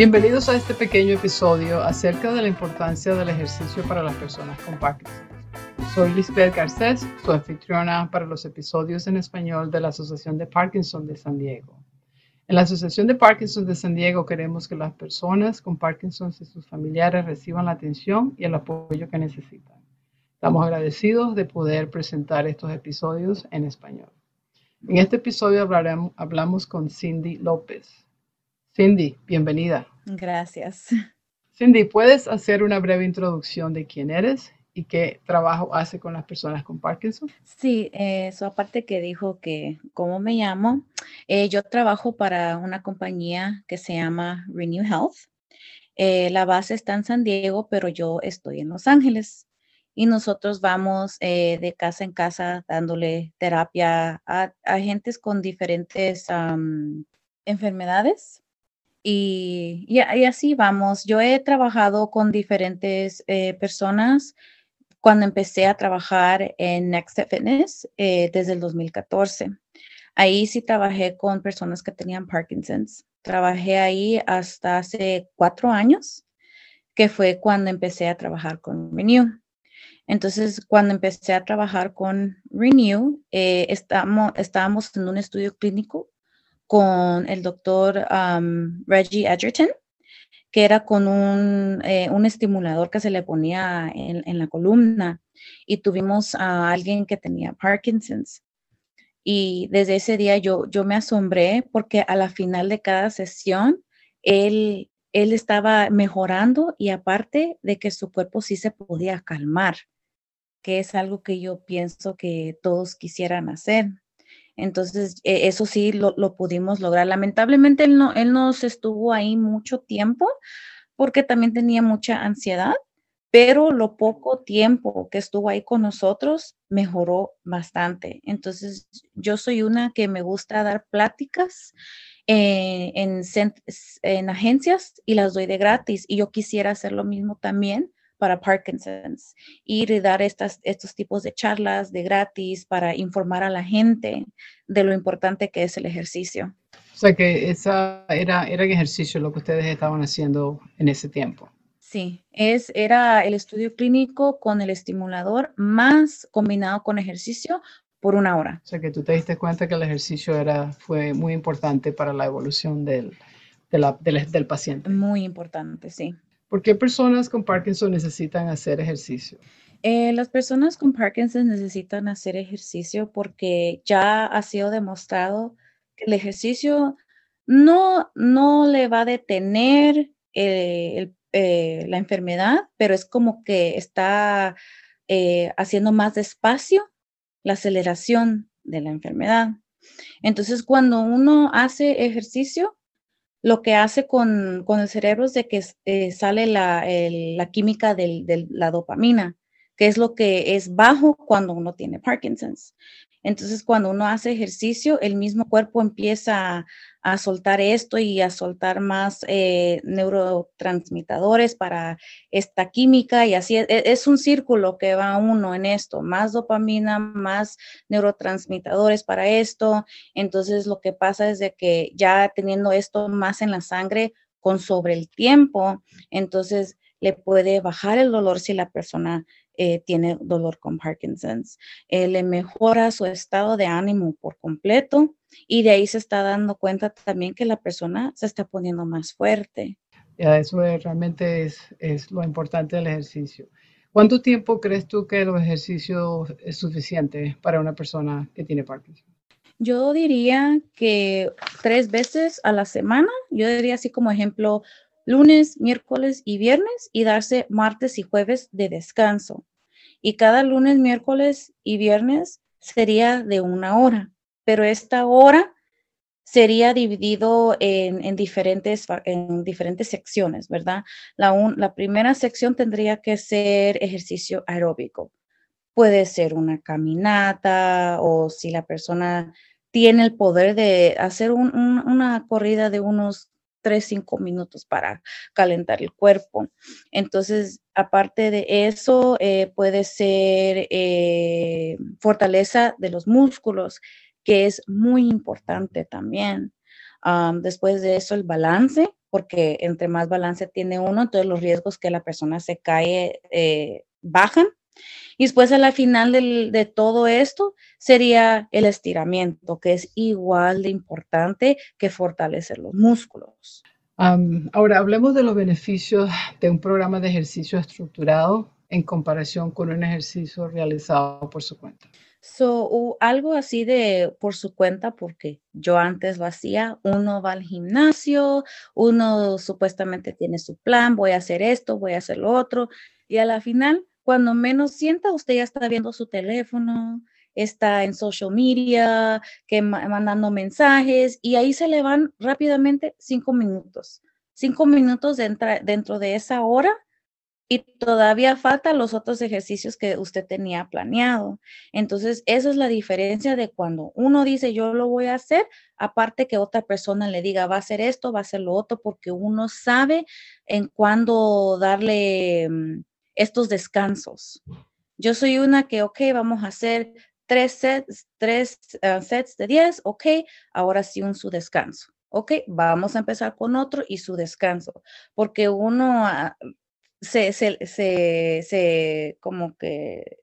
Bienvenidos a este pequeño episodio acerca de la importancia del ejercicio para las personas con Parkinson. Soy Lisbeth Garcés, su anfitriona para los episodios en español de la Asociación de Parkinson de San Diego. En la Asociación de Parkinson de San Diego queremos que las personas con Parkinson y sus familiares reciban la atención y el apoyo que necesitan. Estamos agradecidos de poder presentar estos episodios en español. En este episodio hablaremos, hablamos con Cindy López. Cindy, bienvenida. Gracias. Cindy, ¿puedes hacer una breve introducción de quién eres y qué trabajo hace con las personas con Parkinson? Sí, eso aparte que dijo que cómo me llamo, eh, yo trabajo para una compañía que se llama Renew Health. Eh, la base está en San Diego, pero yo estoy en Los Ángeles y nosotros vamos eh, de casa en casa dándole terapia a, a gentes con diferentes enfermedades. Y, así vamos. Yo he trabajado con diferentes eh, personas cuando empecé a trabajar en Next Fitness eh, desde el 2014. Ahí sí trabajé con personas que tenían Parkinson's. Trabajé ahí hasta hace cuatro años, que fue cuando empecé a trabajar con Renew. Entonces, cuando empecé a trabajar con Renew, eh, estábamos en un estudio clínico con el doctor Reggie Edgerton, que era con un, eh, un, estimulador que se le ponía en, en, la columna y tuvimos a alguien que tenía Parkinson's. Y desde ese día yo, yo me asombré porque a la final de cada sesión él, él estaba mejorando y aparte de que su cuerpo sí se podía calmar que es algo que yo pienso que todos quisieran hacer. Entonces, e, eso sí lo, pudimos lograr. Lamentablemente, él no, él estuvo ahí mucho tiempo porque también tenía mucha ansiedad, pero lo poco tiempo que estuvo ahí con nosotros mejoró bastante. Entonces, yo soy una que me gusta dar pláticas eh, en, en agencias y las doy de gratis y yo quisiera hacer lo mismo también para Parkinson's, ir y dar estas, estos tipos de charlas de gratis para informar a la gente de lo importante que es el ejercicio. O sea que esa era, era el ejercicio lo que ustedes estaban haciendo en ese tiempo. Sí, es, era el estudio clínico con el estimulador más combinado con ejercicio por una hora. O sea que tú te diste cuenta que el ejercicio era, fue muy importante para la evolución del, del, del paciente. Muy importante, sí. ¿Por qué personas con Parkinson necesitan hacer ejercicio? Eh, las personas con Parkinson necesitan hacer ejercicio porque ya ha sido demostrado que el ejercicio no, no le va a detener eh, eh, la enfermedad, pero es como que está haciendo más despacio la aceleración de la enfermedad. Entonces, cuando uno hace ejercicio, lo que hace con, el cerebro es de que eh, sale la, la química de la dopamina, que es lo que es bajo cuando uno tiene Parkinson's. Entonces, cuando uno hace ejercicio, el mismo cuerpo empieza a, soltar esto y a soltar más eh, neurotransmitadores para esta química y así es, es, un círculo que va uno en esto, más dopamina, más neurotransmitadores para esto. Entonces, lo que pasa es de que ya teniendo esto más en la sangre con sobre el tiempo, entonces le puede bajar el dolor si la persona eh, tiene dolor con Parkinson's. Eh, le mejora su estado de ánimo por completo y de ahí se está dando cuenta también que la persona se está poniendo más fuerte. Ya, eso realmente es, es lo importante del ejercicio. ¿Cuánto tiempo crees tú que el ejercicio es suficiente para una persona que tiene Parkinson? Yo diría que tres veces a la semana, yo diría así como ejemplo, lunes, miércoles y viernes y darse martes y jueves de descanso y cada lunes, miércoles y viernes sería de una hora, pero esta hora sería dividido en, diferentes, en diferentes secciones, ¿verdad? La, la primera sección tendría que ser ejercicio aeróbico. Puede ser una caminata o si la persona tiene el poder de hacer una corrida de unos tres, cinco minutos para calentar el cuerpo. Entonces, aparte de eso, eh, puede ser eh, fortaleza de los músculos, que es muy importante también. después de eso, el balance, porque entre más balance tiene uno, entonces los riesgos que la persona se cae eh, bajan. Y después a la final de todo esto sería el estiramiento, que es igual de importante que fortalecer los músculos. ahora hablemos de los beneficios de un programa de ejercicio estructurado en comparación con un ejercicio realizado por su cuenta. So, algo así de por su cuenta, porque yo antes lo hacía, uno va al gimnasio, uno supuestamente tiene su plan, voy a hacer esto, voy a hacer lo otro, y a la final, cuando menos sienta, usted ya está viendo su teléfono, está en social media, que mandando mensajes, y ahí se le van rápidamente cinco minutos. Cinco minutos dentro de esa hora y todavía faltan los otros ejercicios que usted tenía planeado. Entonces, esa es la diferencia de cuando uno dice yo lo voy a hacer, aparte que otra persona le diga va a hacer esto, va a hacer lo otro, porque uno sabe en cuándo darle mm, estos descansos. Yo soy una que, ok, vamos a hacer tres sets, tres ah, sets de 10, ok, ahora sí un su descanso. Ok, vamos a empezar con otro y su descanso, porque uno ah, se, se, se, se como que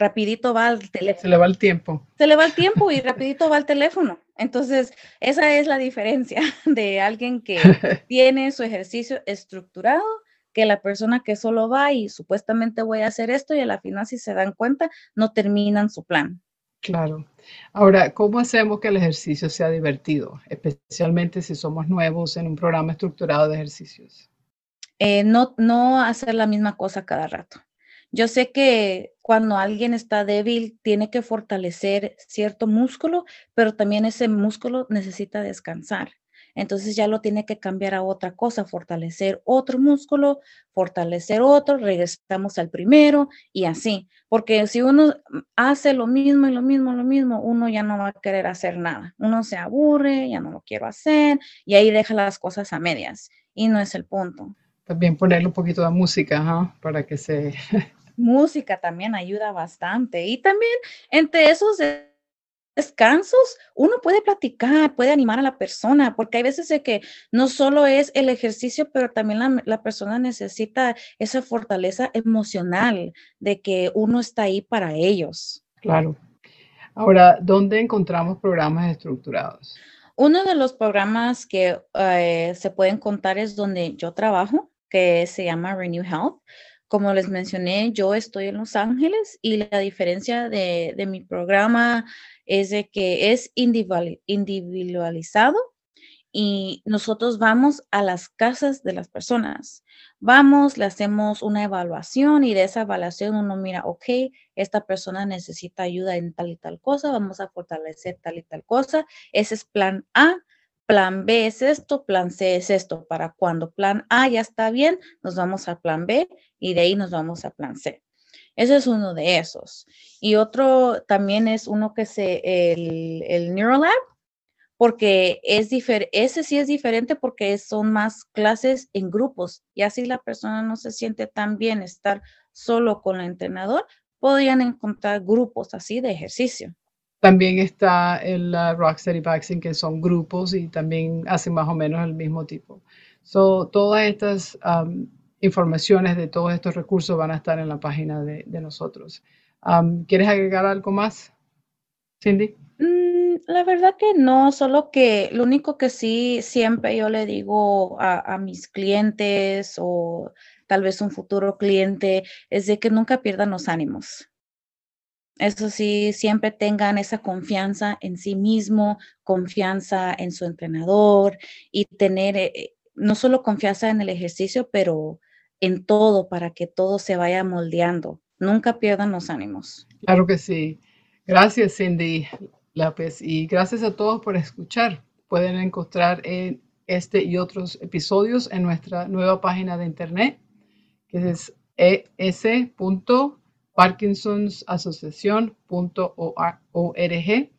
rapidito va al teléfono. Se le va el tiempo. Se le va el tiempo y rapidito va al teléfono. Entonces, esa es la diferencia de alguien que tiene su ejercicio estructurado que la persona que solo va y supuestamente voy a hacer esto y a la final si se dan cuenta no terminan su plan. Claro. Ahora, ¿cómo hacemos que el ejercicio sea divertido, especialmente si somos nuevos en un programa estructurado de ejercicios? Eh, no, no hacer la misma cosa cada rato. Yo sé que cuando alguien está débil tiene que fortalecer cierto músculo, pero también ese músculo necesita descansar. Entonces ya lo tiene que cambiar a otra cosa, fortalecer otro músculo, fortalecer otro, regresamos al primero y así. Porque si uno hace lo mismo y lo mismo, lo mismo, uno ya no va a querer hacer nada. Uno se aburre, ya no lo quiero hacer y ahí deja las cosas a medias. Y no es el punto. También ponerle un poquito de música, para que se... música también ayuda bastante. Y también entre esos descansos, uno puede platicar, puede animar a la persona, porque hay veces de que no solo es el ejercicio, pero también la, la, persona necesita esa fortaleza emocional de que uno está ahí para ellos. Claro. Ahora, ¿dónde encontramos programas estructurados? Uno de los programas que eh, se pueden contar es donde yo trabajo que se llama Renew Health. Como les mencioné, yo estoy en Los Ángeles y la diferencia de, mi programa es de que es individualizado y nosotros vamos a las casas de las personas. Vamos, le hacemos una evaluación y de esa evaluación uno mira, ok, esta persona necesita ayuda en tal y tal cosa, vamos a fortalecer tal y tal cosa. Ese es plan A plan B es esto, plan C es esto. Para cuando plan A ya está bien, nos vamos a plan B y de ahí nos vamos a plan C. Ese es uno de esos. Y otro también es uno que se, el, el Neurolab, porque es ese sí es diferente porque son más clases en grupos y así la persona no se siente tan bien estar solo con el entrenador, podrían encontrar grupos así de ejercicio. También está el uh, Rocksteady Vaccine, que son grupos y también hacen más o menos el mismo tipo. So, todas estas um, informaciones de todos estos recursos van a estar en la página de, nosotros. Um, ¿Quieres agregar algo más, Cindy? Mm, la verdad que no, solo que lo único que sí siempre yo le digo a, a mis clientes o tal vez un futuro cliente es de que nunca pierdan los ánimos eso sí, siempre tengan esa confianza en sí mismo, confianza en su entrenador y tener eh, eh, no solo confianza en el ejercicio, pero en todo para que todo se vaya moldeando. Nunca pierdan los ánimos. Claro que sí. Gracias, Cindy López, y gracias a todos por escuchar. Pueden encontrar este y otros episodios en nuestra nueva página de internet, que es es.com parkinsonsasociación.org.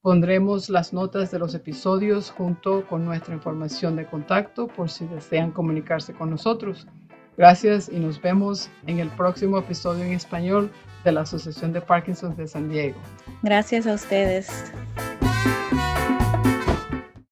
Pondremos las notas de los episodios junto con nuestra información de contacto por si desean comunicarse con nosotros. Gracias y nos vemos en el próximo episodio en español de la Asociación de Parkinson de San Diego. Gracias a ustedes.